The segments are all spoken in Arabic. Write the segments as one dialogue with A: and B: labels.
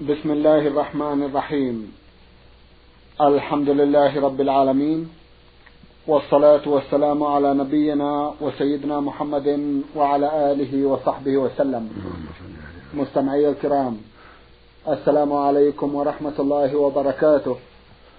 A: بسم الله الرحمن الرحيم. الحمد لله رب العالمين والصلاة والسلام على نبينا وسيدنا محمد وعلى آله وصحبه وسلم. مستمعي الكرام السلام عليكم ورحمة الله وبركاته.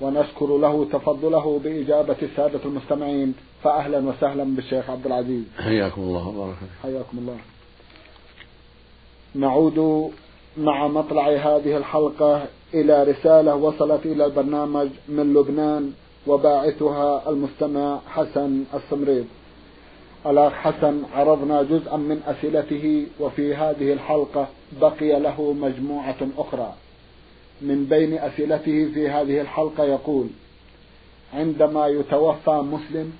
A: ونشكر له تفضله بإجابة السادة المستمعين فأهلا وسهلا بالشيخ عبد العزيز.
B: حياكم الله وبارك
A: حياكم الله. نعود مع مطلع هذه الحلقة إلى رسالة وصلت إلى البرنامج من لبنان وباعثها المستمع حسن السمريض الأخ حسن عرضنا جزءا من أسئلته وفي هذه الحلقة بقي له مجموعة أخرى. من بين أسئلته في هذه الحلقة يقول عندما يتوفى مسلم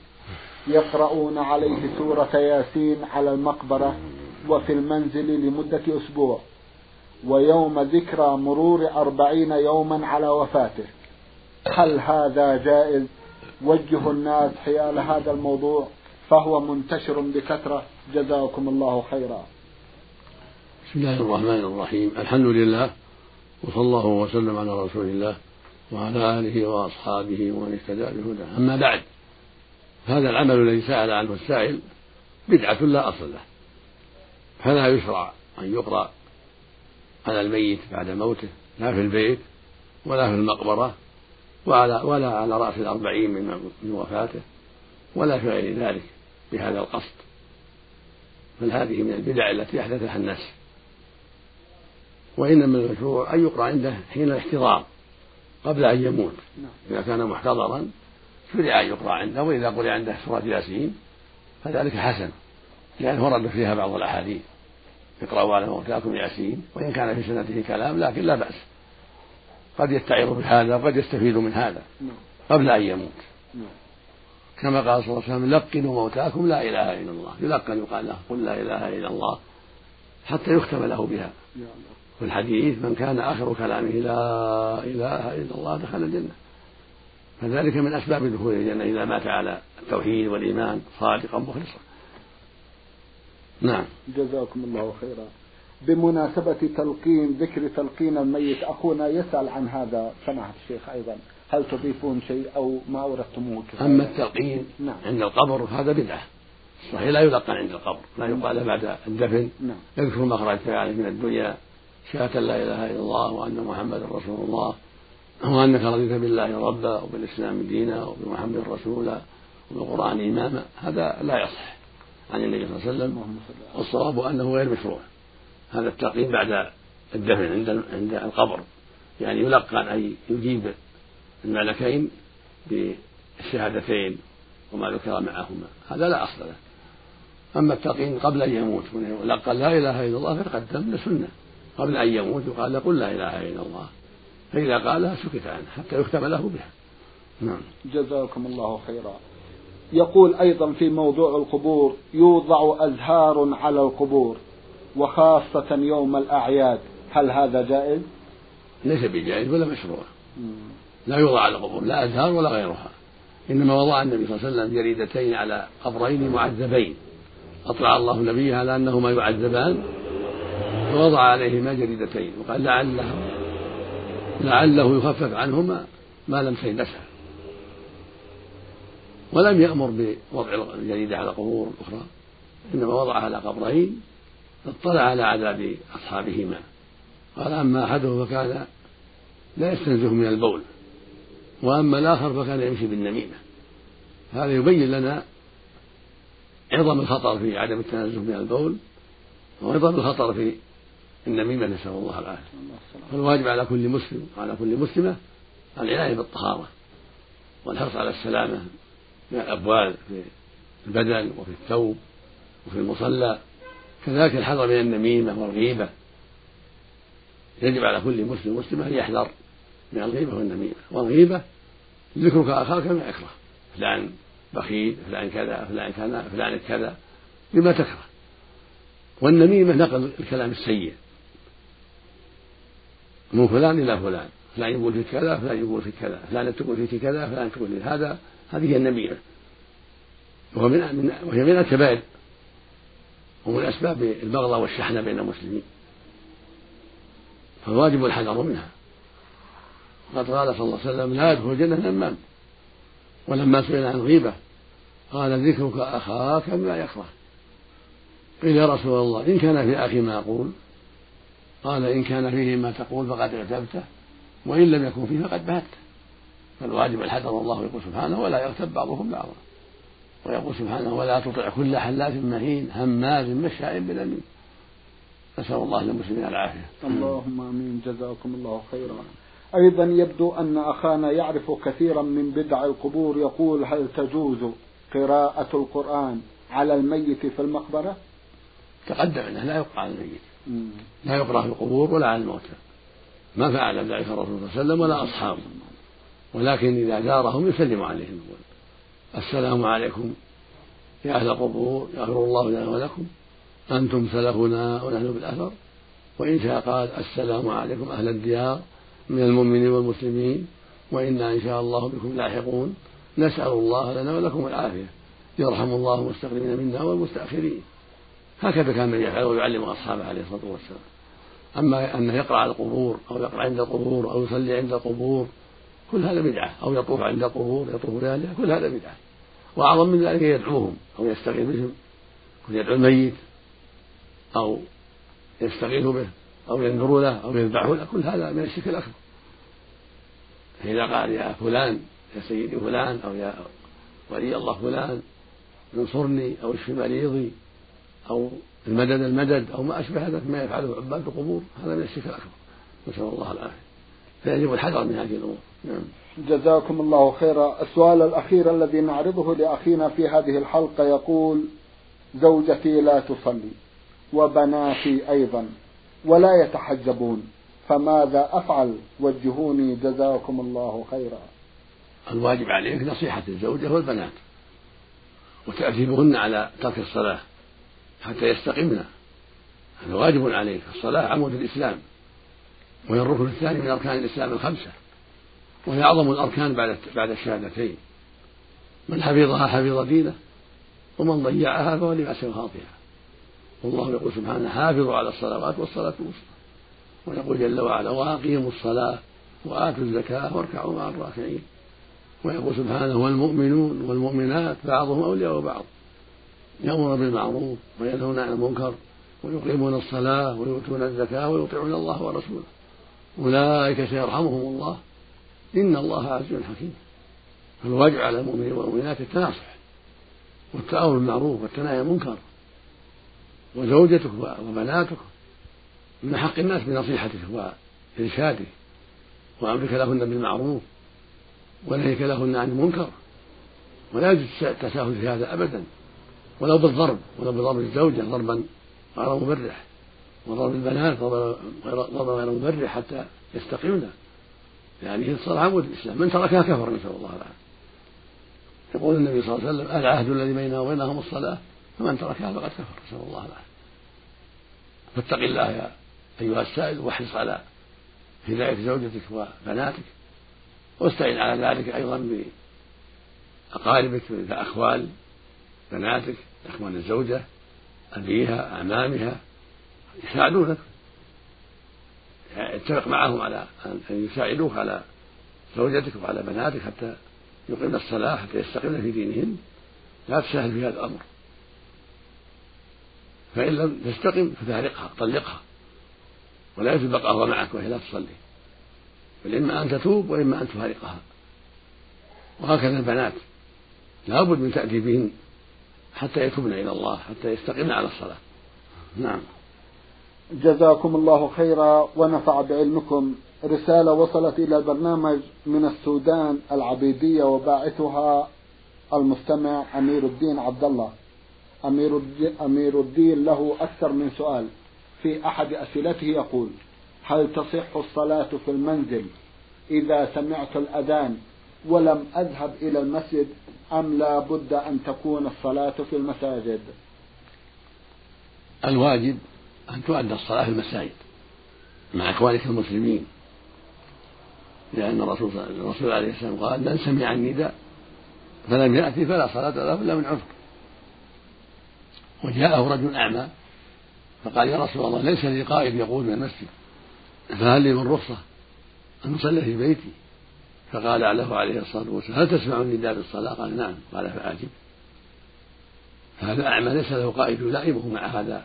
A: يقرؤون عليه سورة ياسين على المقبرة وفي المنزل لمدة أسبوع ويوم ذكرى مرور أربعين يوما على وفاته. هل هذا جائز؟ وجه الناس حيال هذا الموضوع فهو منتشر بكثرة. جزاكم الله خيرا.
B: بسم الله الرحمن الرحيم. الحمد لله. وصلى الله وسلم على رسول الله وعلى آله وأصحابه ومن اهتدى بهداه. أما بعد هذا العمل الذي سأل عنه السائل بدعة لا أصل له. فلا يشرع أن يقرأ على الميت بعد موته لا في البيت ولا في المقبرة وعلى ولا على رأس الأربعين من من وفاته ولا في غير ذلك بهذا القصد. بل هذه من البدع التي أحدثها الناس. وإنما المشروع أن يقرأ عنده حين الاحتضار قبل أن يموت. إذا كان محتضرا شرع أن يقرأ عنده وإذا قرأ عنده سورة ياسين فذلك حسن لأنه ورد فيها بعض الأحاديث اقرأوا على موتاكم ياسين وإن كان في سنته كلام لكن لا بأس قد يتعظ بهذا وقد يستفيد من هذا. قبل أن يموت. كما قال صلى الله عليه وسلم لقنوا موتاكم لا إله إلا الله يلقن يقال له قل لا إله إلا الله حتى يختم له بها في الحديث من كان آخر كلامه لا إله إلا الله دخل الجنة. فذلك من أسباب دخول الجنة إذا مات على التوحيد والإيمان صادقا مخلصا. نعم.
A: جزاكم الله خيرا. بمناسبة تلقين ذكر تلقين الميت أخونا يسأل عن هذا سماحة الشيخ أيضا. هل تضيفون شيء أو ما أوردتموه؟
B: أما التلقين نعم. عند القبر هذا بدعة. صحيح لا يلقن عند القبر لا يقال بعد الدفن. نعم. يذكر ما أخرجت عليه من الدنيا. شهادة لا إله إلا الله وأن محمدا رسول الله وأنك رضيت بالله ربا وبالإسلام دينا وبمحمد رسولا وبالقرآن إماما. هذا لا يصح عن النبي صلى الله عليه وسلم والصواب أنه غير مشروع. هذا التقييم بعد الدفن عند عند القبر. يعني يلقن أن يجيب الملكين بالشهادتين وما ذكر معهما. هذا لا أصل له. أما التقييم قبل أن يموت يلقن لا إله إلا الله فتقدم لسنة. قبل أن يموت يقال قل لا إله إلا الله. فإذا قالها سكت عنه حتى يختم له بها.
A: نعم. جزاكم الله خيرا. يقول أيضا في موضوع القبور يوضع أزهار على القبور وخاصة يوم الأعياد. هل هذا جائز؟
B: ليس بجائز ولا مشروع. لا يوضع على القبور لا أزهار ولا غيرها. إنما وضع النبي صلى الله عليه وسلم جريدتين على قبرين معذبين. أطلع الله نبيه على أنهما يعذبان. فوضع عليهما جريدتين وقال لعله لعله يخفف عنهما ما لم تيبسها ولم يأمر بوضع الجريدة على قبور أخرى إنما وضعها على قبرين اطلع على عذاب أصحابهما. قال أما أحدهم فكان لا يستنزه من البول وأما الآخر فكان يمشي بالنميمة. هذا يبين لنا عظم الخطر في عدم التنزه من البول وعظم الخطر في النميمة نسأل الله العافية. فالواجب على كل مسلم وعلى كل مسلمة العناية بالطهارة والحرص على السلامة من الأبوال في البدن وفي الثوب وفي المصلى. كذلك الحذر من النميمة والغيبة. يجب على كل مسلم ومسلمة أن يحذر من الغيبة والنميمة. والغيبة ذكرك أخاك ما يكره فلان بخيل فلان كذا فلان كذا فلان كذا بما تكره. والنميمة نقل الكلام السيء. من فلان إلى فلان. فلان يقول فيك كذا فلان يقول فيك كذا. فلان تقول فيك كذا فلان تقول فيك هذا. هذه هي النميمة. من وهي من الكبائر. ومن أسباب البغضة والشحنة بين المسلمين. فالواجب الحذر منها. وقد قال صلى الله عليه وسلم لا يدخل الجنة نمام ولما سئل عن غيبة قال ذكرك أخاك بما يكره. قيل يا رسول الله إن كان في أخي ما أقول قال إن كان فيه ما تقول فقد اغتبته وإن لم يكن فيه فقد بهته فالواجب الحذر الله يقول سبحانه ولا يغتب بعضكم بعضا ويقول سبحانه ولا تطع كل حلاف مهين هماز مشاء بنميم نسأل الله للمسلمين العافية.
A: اللهم آمين. جزاكم الله خيرا. أيضا يبدو أن أخانا يعرف كثيرا من بدع القبور يقول هل تجوز قراءة القرآن على الميت في المقبرة؟
B: تقدم إنه لا يقرأ على الميت. لا يقرأ في القبور ولا على الموتى. ما فعل ذلك الرسول صلى الله عليه وسلم ولا أصحابه. ولكن إذا زارهم يسلم عليهم يقول السلام عليكم يا أهل القبور يغفر الله لنا ولكم أنتم سلفنا ونحن بالأثر وإن شاء قال السلام عليكم أهل الديار من المؤمنين والمسلمين وإنا إن شاء الله بكم لاحقون. نسأل الله لنا ولكم العافية. يرحم الله المستقدمين منا والمستأخرين. هكذا كان يفعل ويعلم أصحابه عليه الصلاة والسلام. أما أنه يقرأ على القبور أو يقرأ عند القبور أو يصلي عند القبور كل هذا بدعة. أو يطوف عند القبور يطوف بأهلها كل هذا بدعة. وأعظم من ذلك يدعوهم أو يستغيث بهم. يدعو الميت أو يستغيث به أو ينذر له أو يذبح له كل هذا من الشرك الأكبر. فإذا قال يا فلان يا سيدي فلان أو يا ولي الله فلان انصرني أو اشف مريضي أو المدد المدد أو ما أشبه ذلك ما يفعله عباد القبور هذا من الشرك الأكبر. نسأل الله العافية. فيجب الحذر من هذه الأمور. نعم.
A: جزاكم الله خيرا. السؤال الأخير الذي نعرضه لأخينا في هذه الحلقة يقول زوجتي لا تصلي وبناتي أيضا ولا يتحجبون فماذا أفعل؟ وجهوني. جزاكم الله خيرا.
B: الواجب عليك نصيحة الزوجة والبنات وتأديبهن على ترك الصلاة. حتى يستقمن هذا واجب عليك. الصلاة عمود الإسلام. وهي الركن الثاني من أركان الإسلام الخمسة. وهي أعظم الأركان بعد بعد الشهادتين. من حفظها حفظ دينه ومن ضيعها فهو لما خاطئها. والله يقول سبحانه حافظوا على الصلوات والصلاة الوسطى. ويقول جل وعلا وأقيموا الصلاة وآتوا الزكاة واركعوا مع الراكعين. ويقول سبحانه والمؤمنون والمؤمنات بعضهم أولياء بعض. يأمر بالمعروف وينهون عن المنكر ويقيمون الصلاة ويؤتون الزكاة ويطيعون الله ورسوله. أولئك سيرحمهم الله. إن الله عزيز حكيم. فالواجب على المؤمنين والمؤمنات التناصح والتأمر بالمعروف والتناهي عن المنكر وزوجتك وبناتك من حق الناس بنصيحتك وإرشادك وأمرك لهن بالمعروف ونهيك لهن عن المنكر. ولا يجوز التساهل في هذا أبدا. ولو بالضرب ولو بضرب الزوجة ضربا غير مبرح وضرب البنات ضربا غير مبرح حتى يستقمن يعني الصلاة عمود الإسلام. من تركها كفر نسأل الله العافية. يقول النبي صلى الله عليه وسلم العهد الذي بيننا وبينهم الصلاة؟ فمن تركها فقد كفر نسأل الله العافية. فاتق الله يا أيها السائل واحرص على هداية زوجتك وبناتك واستعن على ذلك أيضا بأقاربك أخوال بناتك إخوان الزوجة أبيها أعمامها يساعدونك اتفق معهم على أن يساعدوك على زوجتك وعلى بناتك حتى يقيمن الصلاة حتى يستقمن في دينهن لا تسهل في هذا الأمر. فإن لم تستقم فتارقها طلقها. ولا يجوز بقاؤها معك وهي لا تصلي. بل إما أن تتوب وإما أن تفارقها. وهكذا البنات. لا بد من تأديبهن. حتى يتوبن إلى الله حتى يستقمن على الصلاة. نعم.
A: جزاكم الله خيرا ونفع بعلمكم. رسالة وصلت إلى البرنامج من السودان العبيدية وباعثها المستمع أمير الدين عبد الله أمير الدين, أمير الدين له أكثر من سؤال. في أحد أسئلته يقول هل تصح الصلاة في المنزل إذا سمعت الأذان ولم أذهب إلى المسجد أم لا بد أن تكون الصلاة في المساجد؟
B: الواجب أن تؤدى الصلاة في المساجد مع إخوانك المسلمين لأن الرسول الرسول عليه السلام قال من سمع النداء فلم يأتي فلا صلاة له إلا من عذر. وجاءه رجل أعمى فقال يا رسول الله ليس لي قائد يقول من المسجد فهل لي من رخصة أن أصلي في بيتي؟ فقال له عليه الصلاة والسلام هل تسمع النداء بالصلاة قال نعم. قال فأجب فهذا أعمى ليس له قائد يلائمه مع هذا.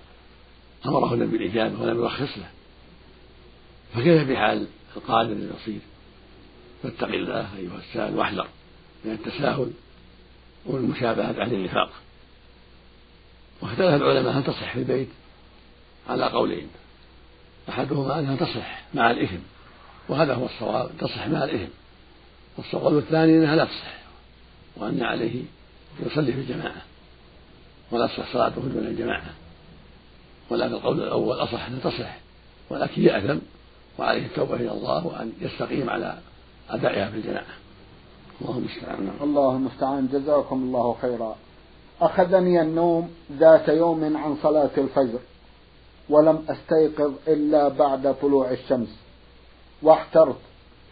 B: أمره النبي بالإجابة ولم يرخص له. فكيف بحال القادر البصير؟ فاتق الله أيها السائل واحذر من التساهل والمشابهة أهل النفاق. واختلف العلماء هل تصح في البيت؟ على قولين. أحدهما أنها تصح مع الإثم وهذا هو الصواب تصح مع الإثم. والقول الثاني أنها لا تصح وأن عليه يصلي في الجماعة ولا تصح صلاته دون الجماعة. ولكن القول الأول أصح أنها تصح ولكن يأثم وعليه التوبة إلى الله وأن يستقيم على أدائها في الجماعة. الله المستعان
A: الله المستعان جزاكم الله خيرا. أخذني النوم ذات يوم عن صلاة الفجر ولم أستيقظ إلا بعد طلوع الشمس واحترت.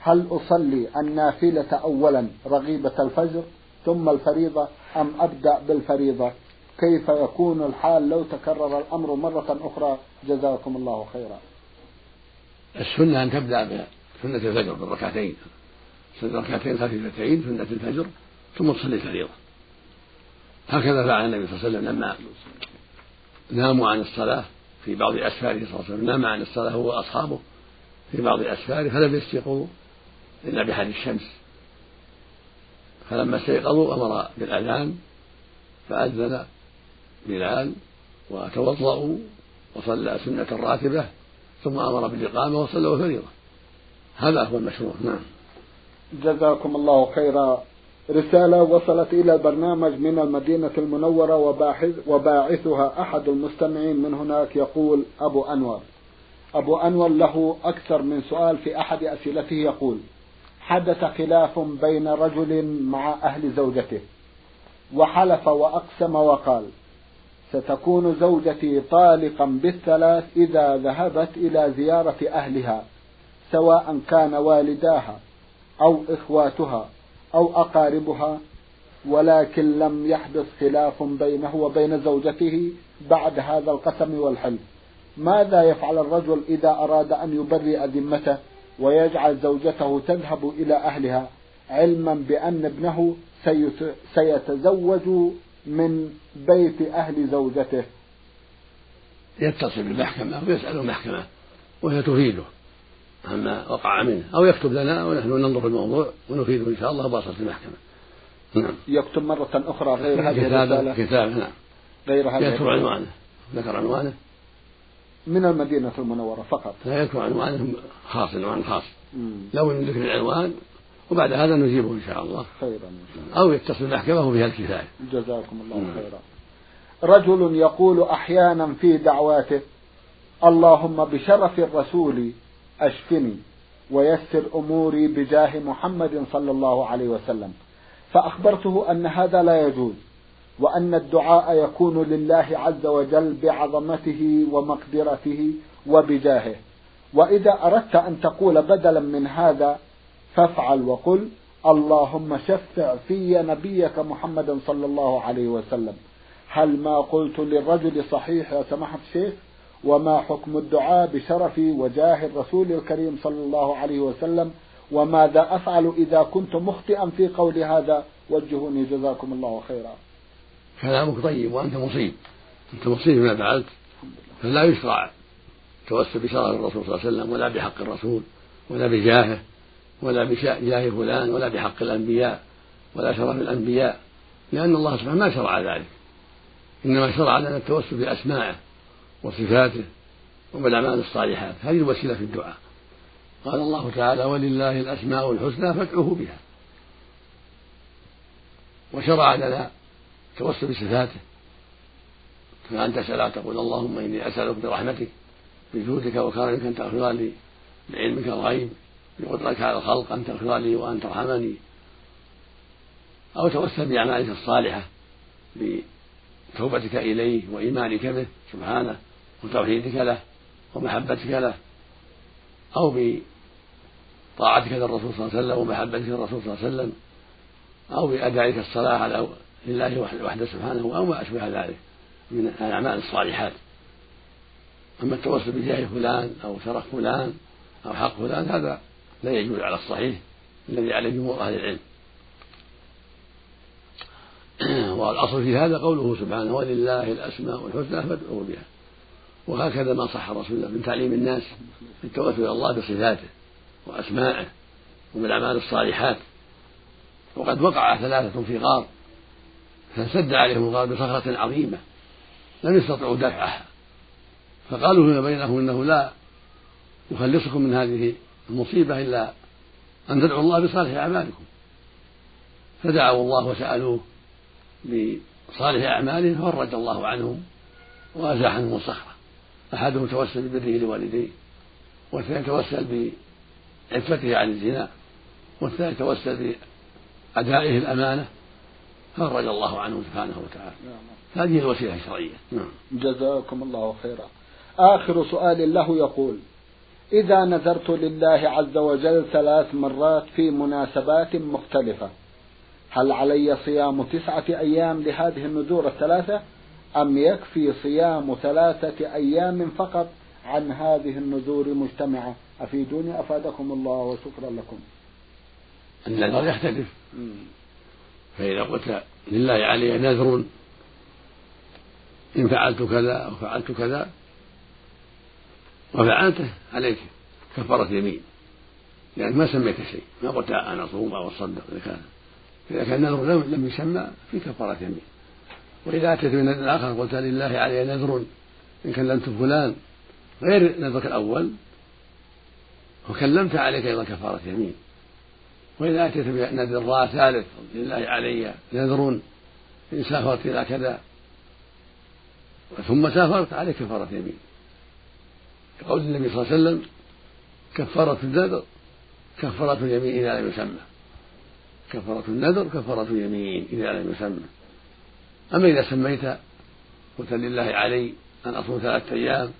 A: هل أصلي النافلة أولا رغيبة الفجر ثم الفريضة أم أبدأ بالفريضة؟ كيف يكون الحال لو تكرر الأمر مرة أخرى؟ جزاكم الله خيرا.
B: السنة أن تبدأ بسنة الفجر بالركعتين. ركعتين خفيفتين سنة الفجر ثم تصلي الفريضة. هكذا فعل النبي صلى الله عليه وسلم لما ناموا عن الصلاة في بعض أسفاره صلى الله عليه وسلم. نام عن الصلاة هو وأصحابه في بعض أسفاره فلم يستيقظوا. إلا بحر الشمس. فلما استيقظوا أمر بالأذان فأذن بلال وتوضأوا وصلى سنة راتبة ثم أمر بالإقامة وصلوا الفريضة هذا هو المشروع. نعم.
A: جزاكم الله خيرا. رسالة وصلت إلى البرنامج من المدينة المنورة وباحث وباعثها أحد المستمعين من هناك يقول أبو أنور. أبو أنور له أكثر من سؤال في أحد أسئلته يقول حدث خلاف بين رجل مع أهل زوجته. وحلف وأقسم وقال ستكون زوجتي طالقا بالثلاث إذا ذهبت إلى زيارة أهلها سواء كان والداها أو إخواتها أو أقاربها ولكن لم يحدث خلاف بينه وبين زوجته بعد هذا القسم والحلف. ماذا يفعل الرجل إذا أراد أن يبرئ ذمته؟ ويجعل زوجته تذهب إلى أهلها علما بأن ابنه سيتزوج من بيت أهل زوجته.
B: يتصل بالمحكمة ويسأل المحكمة وهي تفيده عما وقع منه أو يكتب لنا ونحن ننظر في الموضوع ونفيده إن شاء الله بواسطة المحكمة.
A: نعم. يكتب مرة أخرى غير هذه
B: الرسالة. كتاب نعم.
A: غير هذه
B: يذكر عنوانه. ذكر عنوانه.
A: من المدينة المنورة فقط.
B: لا يذكر عنوانه خاص عنوان خاص. لو من ذكر العنوان وبعد هذا نجيبه إن شاء الله.
A: خيرا
B: أو يتصل المحكمة وفيها الكفاية.
A: جزاكم الله خيرا. رجل يقول أحيانا في دعواته اللهم بشرف الرسول أشفني ويسر أموري بجاه محمد صلى الله عليه وسلم. فأخبرته أن هذا لا يجوز. وأن الدعاء يكون لله عز وجل بعظمته ومقدرته وبجاهه. وإذا أردت أن تقول بدلا من هذا فافعل وقل اللهم شفع في نبيك محمد صلى الله عليه وسلم. هل ما قلت للرجل صحيح يا سماحة الشيخ؟ وما حكم الدعاء بشرف وجاه الرسول الكريم صلى الله عليه وسلم؟ وماذا أفعل إذا كنت مخطئا في قول هذا؟ وجهوني جزاكم الله خيرا.
B: كلامك طيب وأنت مصيب. أنت مصيب بما فعلت فلا يشرع توسل بشرف الرسول صلى الله عليه وسلم ولا بحق الرسول ولا بجاهه ولا بجاه فلان ولا بحق الأنبياء ولا شرف الأنبياء لأن الله سبحانه ما شرع ذلك. إنما شرع لنا التوسل بأسمائه وصفاته وبالأعمال الصالحات. هذه الوسيلة في الدعاء. قال الله تعالى ولله الأسماء الحسنى فادعوه بها. وشرع لنا التوسل بصفاته. فأن تسأل تقول اللهم إني أسألك برحمتك بجودك وكرمك أن تغفر لي بعلمك الغيب بقدرتك على الخلق أن تغفر لي وأن ترحمني. أو توسل بأعمالك الصالحة بتوبتك إليه وإيمانك به سبحانه وتوحيدك له ومحبتك له. أو بطاعتك للرسول صلى الله عليه وسلم ومحبتك للرسول صلى الله عليه وسلم. أو بأدائك الصلاة على لله وحده سبحانه أو ما أشبه ذلك من الأعمال الصالحات. أما التوسل بجاه فلان أو شرف فلان أو حق فلان هذا لا يجوز على الصحيح الذي عليه جمهور أهل العلم. والأصل في هذا قوله سبحانه ولله الأسماء الحسنى فادعوا بها. وهكذا ما صح رسول الله من تعليم الناس التوسل إلى الله بصفاته وأسمائه وبالأعمال الصالحات. وقد وقع ثلاثة في غار فانسد عليهم الغار بصخرة عظيمة لم يستطيعوا دفعها. فقالوا فيما بينهم إنه لا يخلصكم من هذه المصيبة إلا أن تدعوا الله بصالح أعمالكم. فدعوا الله وسألوه بصالح أعمالهم ففرج الله عنهم وأزاح عنهم الصخرة. أحدهم توسل ببره لوالديه والثاني توسل بعفته عن الزنا والثاني توسل بأدائه الأمانة. فرج الله عنه سبحانه وتعالى. نعم. هذه الوسيلة الشرعية. نعم.
A: جزاكم الله خيرا. آخر سؤال له يقول إذا نذرت لله عز وجل ثلاث مرات في مناسبات مختلفة هل علي صيام تسعة أيام لهذه النذور الثلاثة أم يكفي صيام ثلاثة أيام فقط عن هذه النذور المجتمعة؟ أفيدوني أفادكم الله وشكرا لكم.
B: النذر يختلف. فإذا قلت لله علي نذر إن فعلت كذا أو فعلت كذا وفعلته عليك كفارة يمين. لأنك ما سميت شيء ما قلت أنا أصوم أو أصدق إذا كان. إذا كان نذر لم يسمى في كفارة يمين. وإذا أتيت من نذر آخر قلت لله علي نذر إن كلمت فلان غير نذرك الأول وكلمت عليك أيضا كفارة يمين. وإذا أتيت بنذر ثالث لله علي نذر إن سافرت إلى كذا. ثم سافرت عليك كفارة يمين. كقول النبي صلى الله عليه وسلم كفارة النذر كفارة اليمين إذا لم يسمى. كفارة النذر كفارة اليمين إذا لم يسمى. أما إذا سميت قلت لله علي أن أصوم ثلاثة أيام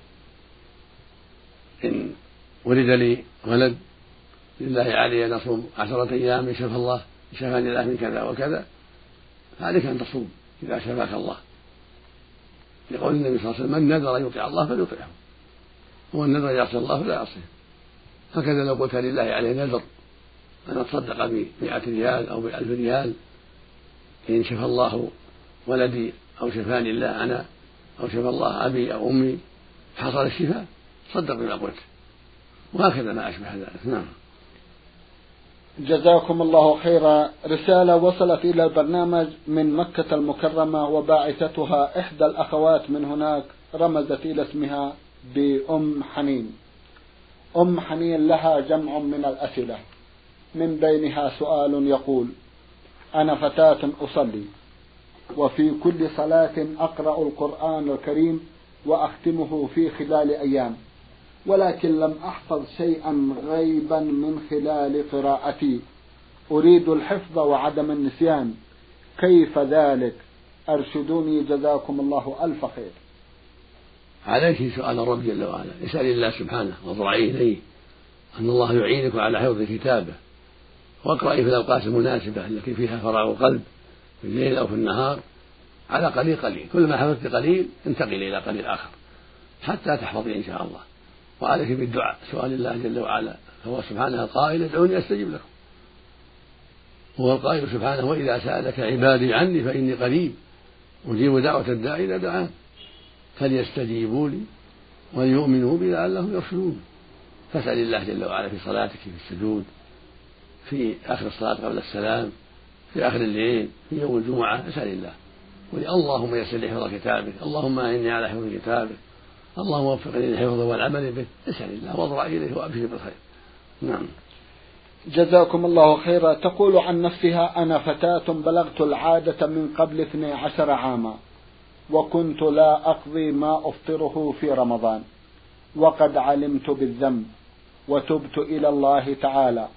B: إن ولد لي ولد لله علي أن أصوم عشرة أيام إن شفى الله شفاني الله من كذا وكذا. فعليك أن تصوم إذا شفاك الله. لقول النبي صلى الله عليه وسلم من نذر أن يطيع الله فليطعه. ومن نذر يعصي الله فلا يعصيه. هكذا لو قلت لله عليه نذر أن أتصدق بمئة ريال أو بألف ريال إن شفى الله ولدي أو شفاني الله أنا أو شفى الله أبي أو أمي حصل الشفاء صدق بما قلت. وهكذا ما أشبه ذلك. نعم.
A: جزاكم الله خيرا. رسالة وصلت إلى البرنامج من مكة المكرمة وباعثتها إحدى الأخوات من هناك رمزت إلى اسمها بأم حنين. أم حنين لها جمع من الأسئلة. من بينها سؤال يقول أنا فتاة أصلي وفي كل صلاة أقرأ القرآن الكريم وأختمه في خلال أيام. ولكن لم أحفظ شيئا غيبا من خلال قراءتي. أريد الحفظ وعدم النسيان. كيف ذلك؟ أرشدوني جزاكم الله ألف خير.
B: عليك سؤال الرب جل وعلا اسأل الله سبحانه واضرعي إليه أن الله يعينك على حفظ كتابه. واقرأي في الأوقات المناسبة التي فيها فراغ القلب في الليل أو في النهار على قليل قليل. كلما حفظت قليل انتقل إلى قليل آخر. حتى تحفظي إن شاء الله. وعليك بالدعاء. سؤال الله جل وعلا. فهو سبحانه القائل ادعوني أستجب لكم. هو القائل سبحانه وإذا سألك عبادي عني فإني قريب أجيب دعوة الداعي إذا دعان فليستجيبوا لي وليؤمنوا بي لعلهم يرشدون. فاسأل الله جل وعلا في صلاتك في السجود في آخر الصلاة قبل السلام في آخر الليل في يوم الجمعة. اسأل الله. قل اللهم يسر لي حفظ كتابك اللهم اعني على حفظ كتابك. اللهم وفقني للحفظ والعمل به. اسأل الله واضرع إليه وأبشر بالخير. نعم.
A: جزاكم الله خيرا. تقول عن نفسها أنا فتاة بلغت العادة من قبل اثني عشر عاما وكنت لا أقضي ما أفطره في رمضان وقد علمت بالذنب وتبت إلى الله تعالى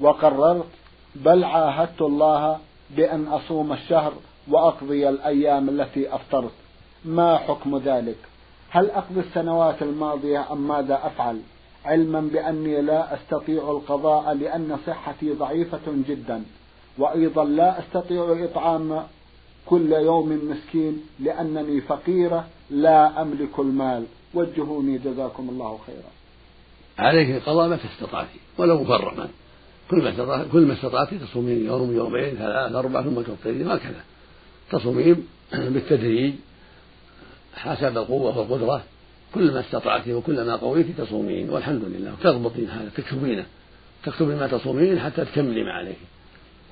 A: وقررت بل عاهدت الله بأن أصوم الشهر وأقضي الأيام التي أفطرت. ما حكم ذلك؟ هل أقضي السنوات الماضية أم ماذا أفعل؟ علما بأني لا أستطيع القضاء لأن صحتي ضعيفة جدا وأيضا لا أستطيع إطعام كل يوم مسكين لأنني فقيرة لا أملك المال. وجهوني جزاكم الله خيرا.
B: عليك القضاء ما تستطعت ولو مفرما. كل ما استطعت كل ما استطعت تصومين يوم يومين ثلاث أربع ثم تفطرين هكذا تصومين بالتدريج حسب القوة والقدرة كل ما استطعت وكل ما قويت تصومين والحمد لله. تضبطين هذا تكتبينه تكتبين ما تصومين حتى تكملي ما عليك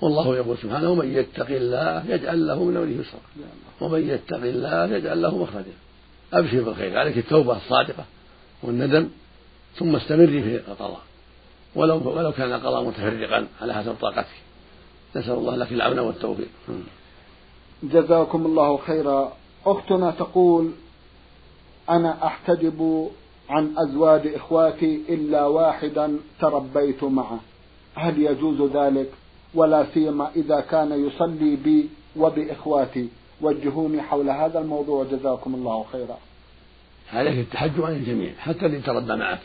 B: والله يقول سبحانه ومن يتق الله يجعل له من أمره يسرا. ومن يتق الله يجعل له مخرجا. أبشر بالخير عليك التوبة الصادقة والندم ثم استمري في القضاء. ولو ولو كان القضاء متفرقا على حسب طاقتك. نسأل الله لك العون والتوفيق.
A: جزاكم الله خيرا. أختنا تقول أنا أحتجب عن أزواج إخواتي إلا واحدا تربيت معه. هل يجوز ذلك؟ ولا سيما إذا كان يصلي بي وبإخواتي. وجهوني حول هذا الموضوع. جزاكم الله خيرا.
B: عليك التحجب عن الجميع حتى اللي تربى معك.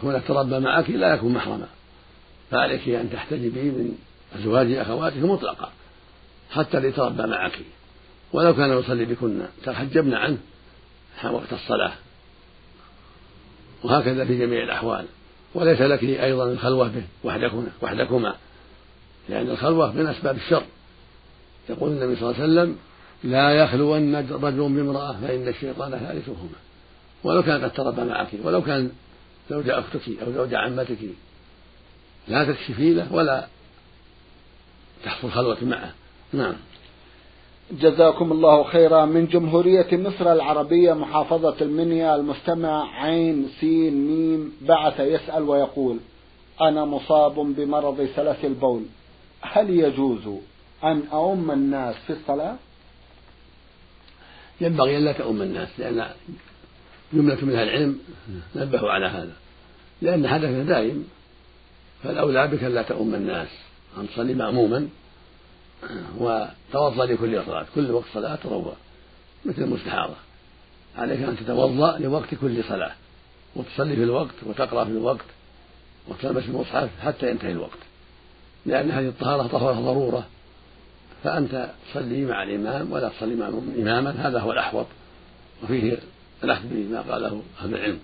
B: كونك تربى معك لا يكون محرما. فعليك أن تحتجبي من أزواج أخواتك مطلقا حتى اللي تربى معك. ولو كان يصلي بكن تحجبن عنه وقت الصلاة. وهكذا في جميع الأحوال. وليس لك أيضا الخلوة به وحدكما وحدكما. لأن الخلوة من أسباب الشر. يقول النبي صلى الله عليه وسلم لا يخلون رجل بامرأة فإن الشيطان ثالثهما. ولو كان قد تربى معك ولو كان زوج أختك أو زوج عمتك لا تكشفي له ولا تحصل خلوة معه. نعم.
A: جزاكم الله خيرا. من جمهورية مصر العربية محافظة المنيا المستمع عين سين ميم بعث يسأل ويقول أنا مصاب بمرض سلس البول هل يجوز أن أؤم الناس في الصلاة؟
B: ينبغي أن لا تؤم الناس لأن جملة من أهل العلم نبهوا على هذا. لأن حدث دائم فالأولى بك أن لا تؤم الناس أن تصلي مأموما. وتوضأ لكل صلاة كل وقت صلاة تروى مثل المستحاضة. عليك أن تتوضأ لوقت كل صلاة وتصلي في الوقت وتقرأ في الوقت وتلبس المصحف حتى ينتهي الوقت. لأن هذه الطهارة طهارة ضرورة. فأنت تصلي مع الإمام ولا تصلي مع إماما هذا هو الأحوط. وفيه الأخذ بما قاله أهل العلم.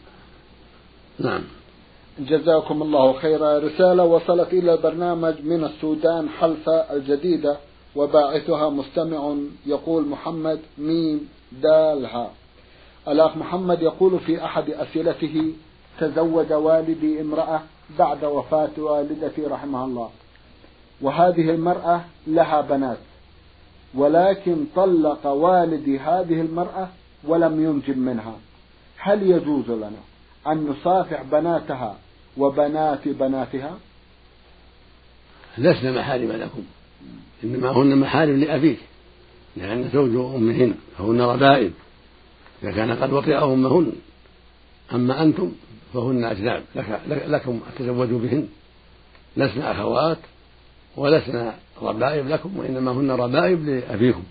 B: نعم.
A: جزاكم الله خيرا. رسالة وصلت إلى البرنامج من السودان حلفة الجديدة وباعثها مستمع يقول محمد ميم دالها. الأخ محمد يقول في أحد أسئلته تزوج والدي امرأة بعد وفاة والدتي رحمها الله. وهذه المرأة لها بنات ولكن طلق والدي هذه المرأة ولم ينجب منها. هل يجوز لنا أن نصافح بناتها وبنات بناتها؟
B: لسنا محارم لكم. إنما هن محارم لأبيك لأن زوج أمهن فهن ربائب. إذا كان قد وطئ أمهن أما أنتم فهن أجناب لك لكم تزوجوا بهن. لسنا أخوات ولسنا ربائب لكم وإنما هن ربائب لأبيكم.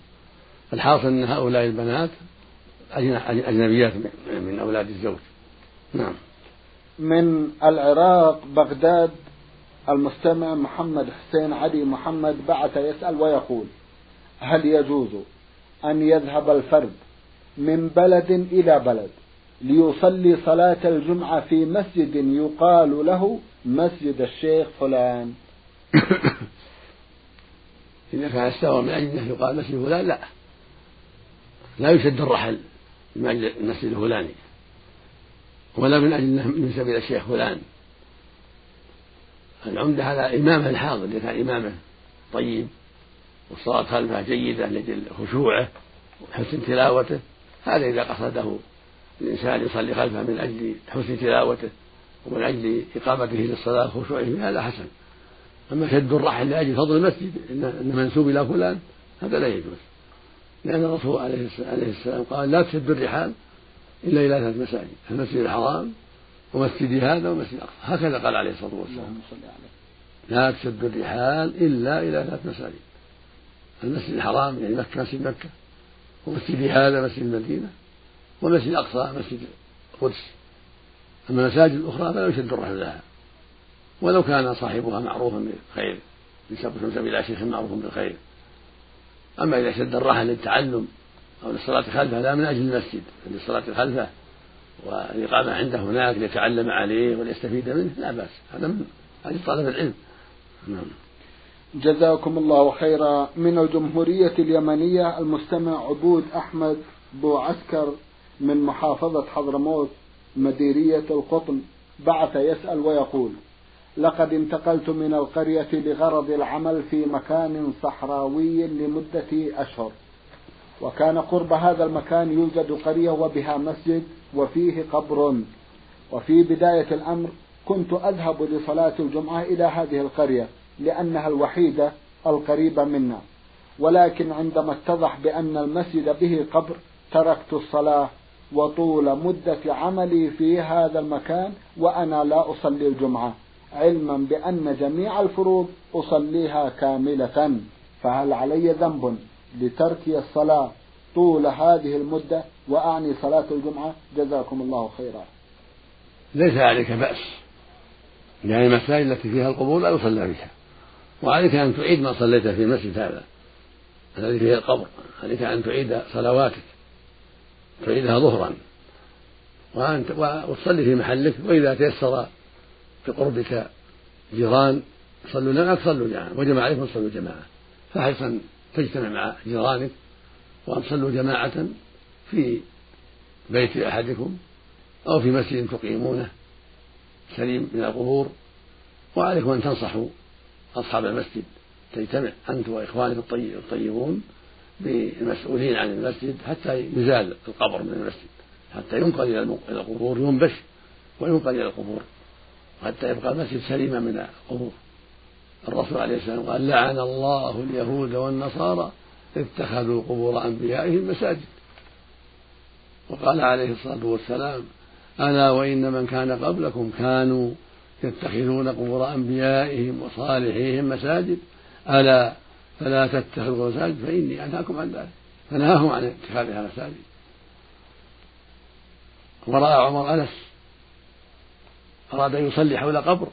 B: الحاصل أن هؤلاء البنات أجنبيات من أولاد الزوج. نعم.
A: من العراق بغداد المستمع محمد حسين علي محمد بعث يسأل ويقول هل يجوز أن يذهب الفرد من بلد إلى بلد ليصلي صلاة الجمعة في مسجد يقال له مسجد الشيخ فلان؟
B: إذا كان استوى من أجل يقال مسجد فلان لا. لا يشد الرحل من أجل المسجد الفلاني. ولا من أجل من سبيل الشيخ فلان. العمدة على إمامه الحاضر إذا كان إمامه طيب والصلاة خلفه جيدة لأجل خشوعه وحسن تلاوته. هذا إذا قصده الإنسان يصلي خلفه من أجل حسن تلاوته ومن أجل إقامته للصلاة وخشوعه هذا حسن. أما شد الرحل لأجل فضل المسجد إن منسوب إلى فلان هذا لا يجوز. لأن الرسول عليه السلام قال لا تشد الرحال إلا إلى ثلاث مساجد المسجد الحرام ومسجدي هذا ومسجد الأقصى هكذا قال عليه الصلاة والسلام. لا تشد الرحال إلا إلى ثلاث مساجد المسجد الحرام يعني مكة مسجد مكة ومسجد هذا مسجد المدينة والمسجد الأقصى مسجد القدس. أما المساجد الأخرى فلا يشد الرحل لها. ولو كان صاحبها معروفا بالخير ينسب إلى شيخ معروف بالخير. أما إذا شد الرحل للتعلم أو للصلاة خلفه لا من أجل المسجد للصلاة خلفه والإقامة عنده هناك ليتعلم عليه وليستفيد منه لا بأس هذا من أجل طلب العلم. نعم.
A: جزاكم الله خيرا. من الجمهورية اليمنية المستمع عبود أحمد بو عسكر من محافظة حضرموت مديرية القطن بعث يسأل ويقول لقد انتقلت من القرية لغرض العمل في مكان صحراوي لمدة أشهر. وكان قرب هذا المكان يوجد قرية وبها مسجد وفيه قبر. وفي بداية الأمر كنت أذهب لصلاة الجمعة إلى هذه القرية لأنها الوحيدة القريبة منا. ولكن عندما اتضح بأن المسجد به قبر تركت الصلاة وطول مدة عملي في هذا المكان وأنا لا أصلي الجمعة علما بأن جميع الفروض أصليها كاملة. فهل علي ذنب؟ لتركي الصلاة طول هذه المدة وأعني صلاة الجمعة. جزاكم الله خيرا.
B: ليس عليك بأس يعني المساجد التي فيها القبور لا يصلى فيها. وعليك أن تعيد ما صليت في المسجد هذا الذي فيه القبر. عليك أن تعيد صلواتك تعيدها ظهرا. وأن وتصلي في محلك وإذا تيسر في قربك جيران صلوا لك صلوا جماعة. وجمع عليكم صلوا جماعة فحرص أن تجتمع مع جيرانك وأن تصلوا جماعة في بيت أحدكم أو في مسجد تقيمونه سليم من القبور وعليكم أن تنصحوا أصحاب المسجد تجتمع أنت وإخوانك الطيبون بالمسؤولين عن المسجد حتى يزال القبر من المسجد حتى ينقل إلى القبور ينبش وينقل إلى القبور حتى يبقى المسجد سليما من القبور. الرسول عليه السلام قال لعن الله اليهود والنصارى اتخذوا قبور أنبيائهم مساجد. وقال عليه الصلاة والسلام ألا وإن من كان قبلكم كانوا يتخذون قبور أنبيائهم وصالحيهم مساجد؟ ألا فلا تتخذوا مساجد فإني أنهاكم عن ذلك. فنهاهم عن اتخاذها مساجد ورأى عمر أنس أراد أن يصلي حول قبر.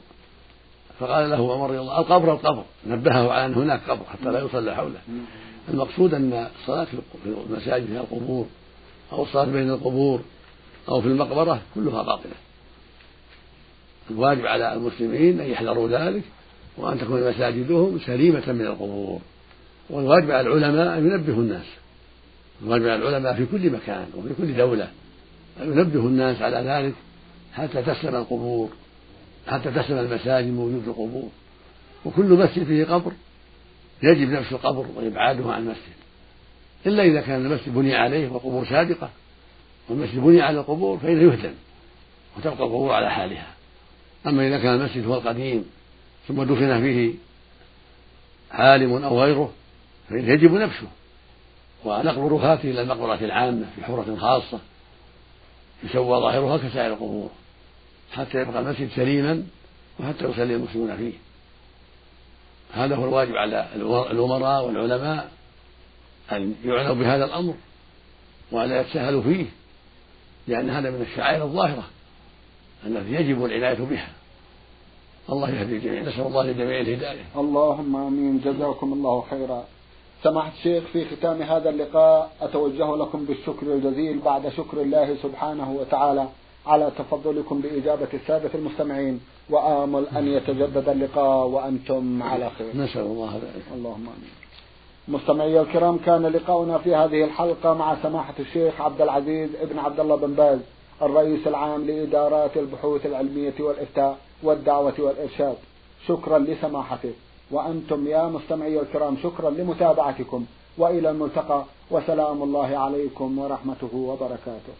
B: فقال له عمر رضي الله القبر القبر. نبهه على أن هناك قبر حتى لا يصلى حوله. المقصود أن الصلاة في المساجد فيها القبور أو الصلاة بين القبور أو في المقبرة كلها باطلة. الواجب على المسلمين أن يحذروا ذلك وأن تكون مساجدهم سليمة من القبور. والواجب على العلماء أن ينبهوا الناس. الواجب على العلماء في كل مكان وفي كل دولة أن ينبهوا الناس على ذلك حتى تسلم القبور. حتى تسلم المساجد من وجود القبور. وكل مسجد فيه قبر. يجب نفس القبر وإبعاده عن المسجد. إلا إذا كان المسجد بني عليه وقبور سابقة والمسجد بني على القبور فإنه يهدم وتبقى القبور على حالها. أما إذا كان المسجد هو القديم ثم دفن فيه عالم أو غيره فإنه يجب نفسه ونقل رفاته إلى المقبرة العامة في حرة خاصة يسوى ظاهرها كسائر القبور. حتى يبقى المسجد سليما وحتى يصلي المسلمون فيه. هذا هو الواجب على الأمراء والعلماء أن يعنوا بهذا الأمر وألا يتساهلوا فيه لأن هذا من الشعائر الظاهرة التي يجب العناية بها. الله يهدي الجميع. نسأل الله للجميع الهداية.
A: اللهم آمين. جزاكم الله خيرا. سماحة الشيخ في ختام هذا اللقاء أتوجه لكم بالشكر الجزيل بعد شكر الله سبحانه وتعالى. على تفضلكم بإجابة السادة المستمعين وآمل أن يتجدد اللقاء وأنتم على خير.
B: نسأل الله ذلك
A: اللهم آمين. مستمعي الكرام كان لقاؤنا في هذه الحلقة مع سماحة الشيخ عبد العزيز ابن عبد الله بن باز الرئيس العام لإدارات البحوث العلمية والإفتاء والدعوة والإرشاد. شكرا لسماحته. وأنتم يا مستمعي الكرام شكرا لمتابعتكم. وإلى الملتقى وسلام الله عليكم ورحمته وبركاته.